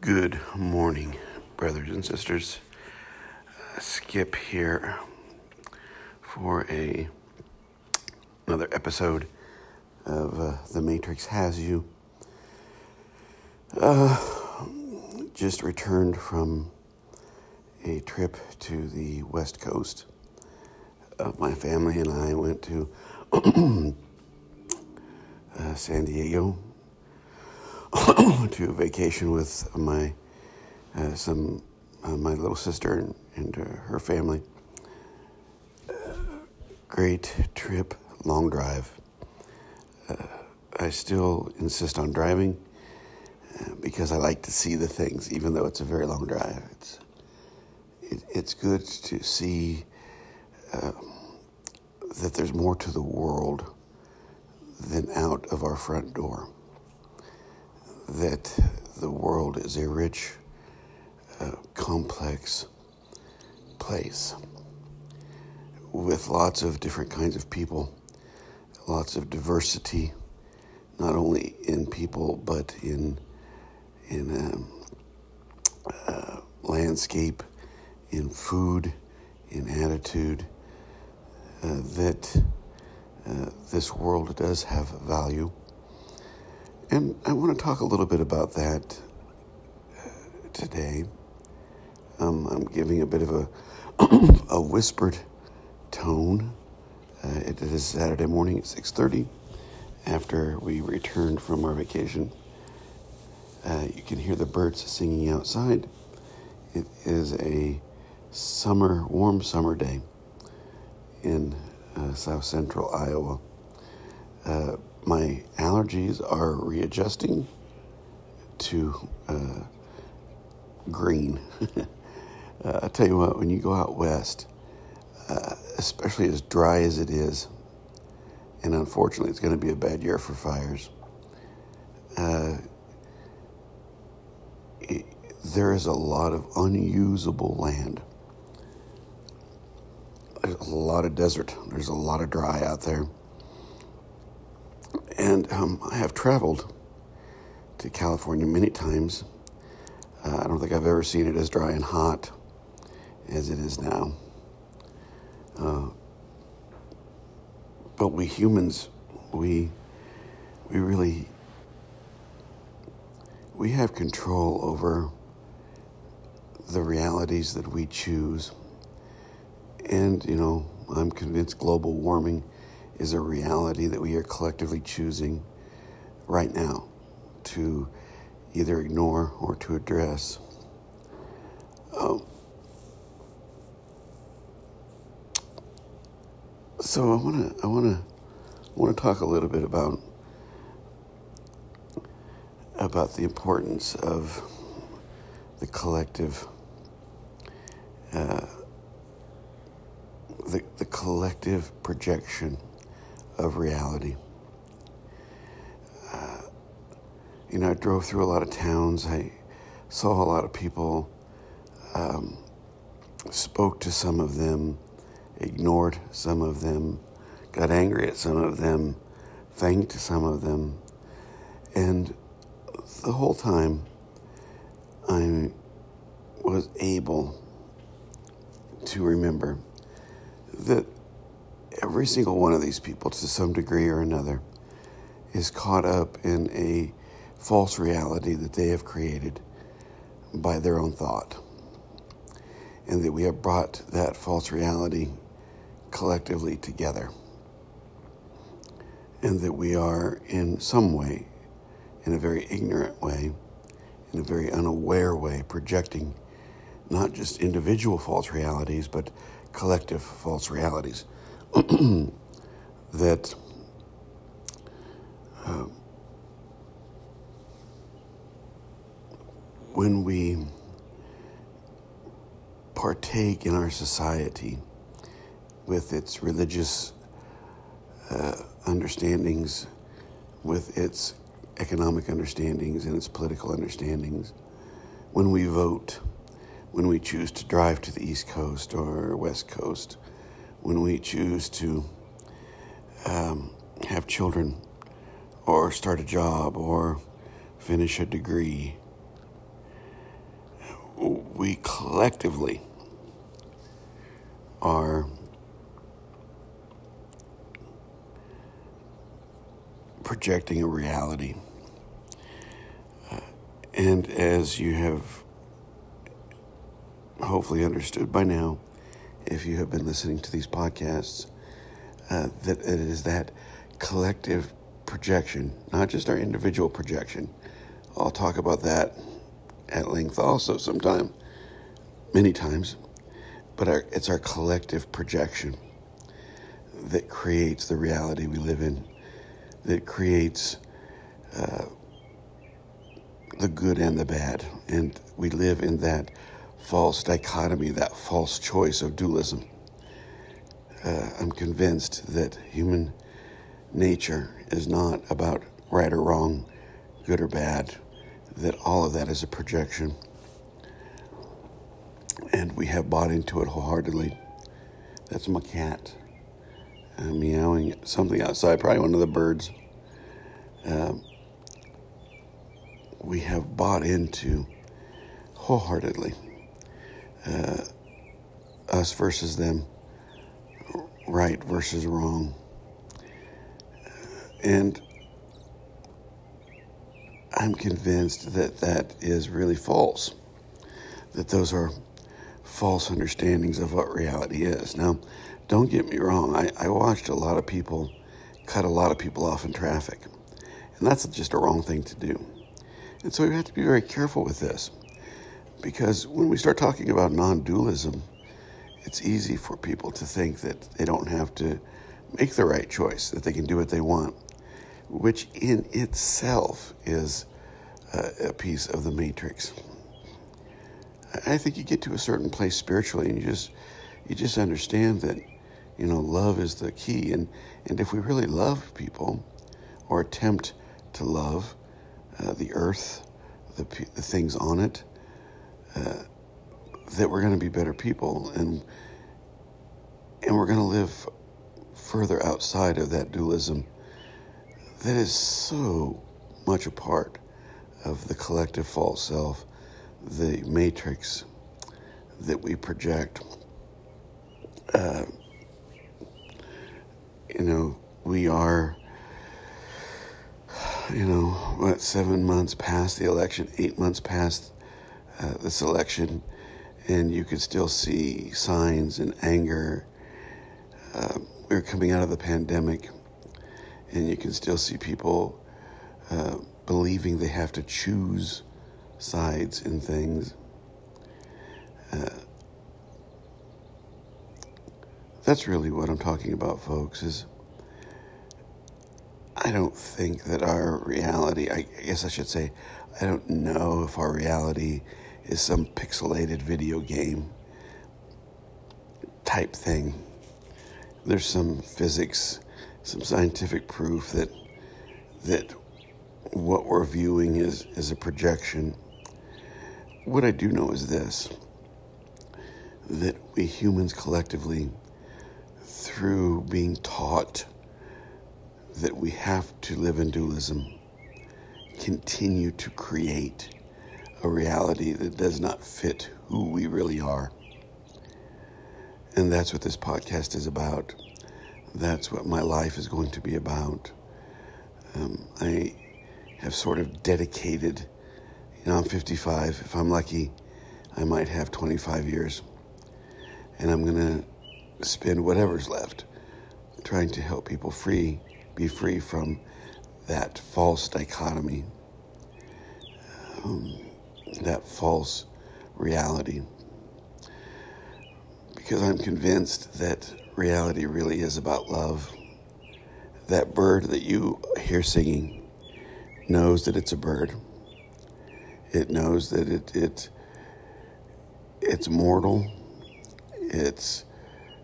Good morning, brothers and sisters. Skip here for a another episode of uh, The Matrix Has You. Uh, just returned from a trip to the West Coast. My family and I went to uh, San Diego to a vacation with my uh, some uh, my little sister and, and uh, her family. great trip, long drive. Uh, I still insist on driving uh, because I like to see the things, even though it's a very long drive. It's it, it's good to see uh, that there's more to the world than out of our front door that the world is a rich, uh, complex place with lots of different kinds of people, lots of diversity, not only in people but in in um, uh, landscape, in food, in attitude. Uh, that uh, this world does have value and I want to talk a little bit about that uh, today. Um, I'm giving a bit of a, a whispered tone. Uh, it is Saturday morning at 6.30 after we returned from our vacation. Uh, you can hear the birds singing outside. It is a summer, warm summer day in uh, south central Iowa. My allergies are readjusting to uh, green. uh, I tell you what, when you go out west, uh, especially as dry as it is, and unfortunately it's going to be a bad year for fires, uh, it, there is a lot of unusable land. There's a lot of desert. There's a lot of dry out there. And um, I have traveled to California many times. Uh, I don't think I've ever seen it as dry and hot as it is now. Uh, but we humans, we we really we have control over the realities that we choose. And, you know, I'm convinced global warming is a reality that we are collectively choosing right now to either ignore or to address. Um, so I want to I want to want to talk a little bit about about the importance of the collective uh, the, the collective projection of reality. Uh, you know, I drove through a lot of towns. I saw a lot of people, um, spoke to some of them, ignored some of them, got angry at some of them, thanked some of them. And the whole time, I was able to remember that every single one of these people, to some degree or another, is caught up in a false reality that they have created by their own thought. And that we have brought that false reality collectively together. And that we are, in some way, in a very ignorant way, in a very unaware way, projecting not just individual false realities, but collective false realities. that uh, when we partake in our society with its religious uh, understandings, with its economic understandings and its political understandings, when we vote, when we choose to drive to the East Coast or West Coast, when we choose to um, have children or start a job or finish a degree. we collectively are projecting a reality. Uh, and as you have hopefully understood by now, if you have been listening to these podcasts, uh, that it is that collective projection, not just our individual projection. I'll talk about that at length also sometime, many times, but our, it's our collective projection that creates the reality we live in, that creates uh, the good and the bad. And we live in that false dichotomy, that false choice of dualism. Uh, I'm convinced that human nature is not about right or wrong, good or bad, that all of that is a projection. And we have bought into it wholeheartedly. That's my cat uh, meowing something outside, probably one of the birds. Uh, we have bought into wholeheartedly uh, us versus them, right versus wrong. And I'm convinced that that is really false, that those are false understandings of what reality is. Now, don't get me wrong, I, I watched a lot of people cut a lot of people off in traffic, and that's just a wrong thing to do. And so we have to be very careful with this. Because when we start talking about non dualism, it's easy for people to think that they don't have to make the right choice, that they can do what they want, which in itself is a, piece of the matrix. I think you get to a certain place spiritually and you just you just understand that you know love is the key and and if we really love people or attempt to love uh, the earth the the things on it uh, that we're going to be better people and and we're going to live further outside of that dualism that is so much a part of the collective false self, the matrix that we project. Uh, you know, we are, you know, what, seven months past the election, eight months past uh, this election, and you could still see signs and anger. Uh, we're coming out of the pandemic, and you can still see people uh, believing they have to choose sides in things. Uh, that's really what I'm talking about, folks. Is I don't think that our reality. I guess I should say, I don't know if our reality is some pixelated video game type thing. There's some physics, some scientific proof that that what we're viewing is, is a projection. What I do know is this that we humans collectively, through being taught that we have to live in dualism, continue to create a reality that does not fit who we really are. And that's what this podcast is about. That's what my life is going to be about. Um, I have sort of dedicated, you know, I'm 55. If I'm lucky, I might have 25 years. And I'm going to spend whatever's left trying to help people free, be free from that false dichotomy. Um, that false reality. Because I'm convinced that reality really is about love. That bird that you hear singing knows that it's a bird. It knows that it, it it's mortal, it's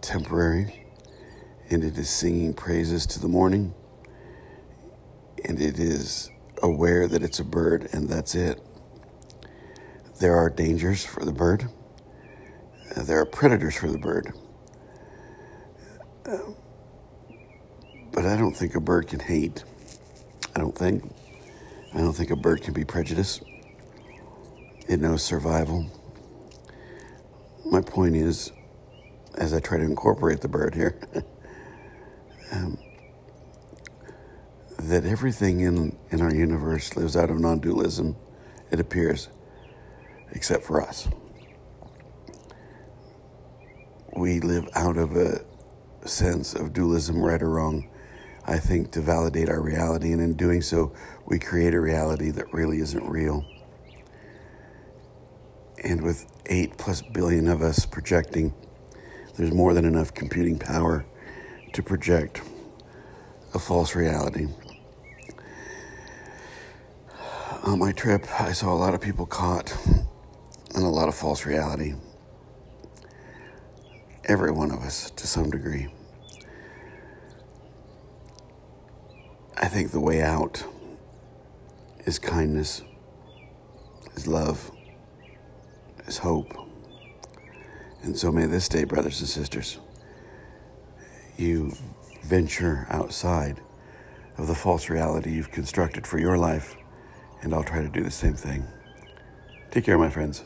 temporary, and it is singing praises to the morning, and it is aware that it's a bird, and that's it. There are dangers for the bird. There are predators for the bird. Uh, but I don't think a bird can hate. I don't think. I don't think a bird can be prejudiced. It knows survival. my point is, as I try to incorporate the bird here, um, that everything in, in our universe lives out of non dualism, it appears, except for us. We live out of a sense of dualism, right or wrong, I think, to validate our reality. And in doing so, we create a reality that really isn't real. And with 8 plus billion of us projecting, there's more than enough computing power to project a false reality. On my trip, I saw a lot of people caught in a lot of false reality. Every one of us, to some degree. I think the way out is kindness, is love, is hope. And so may this day, brothers and sisters, you venture outside of the false reality you've constructed for your life, and I'll try to do the same thing. Take care, my friends.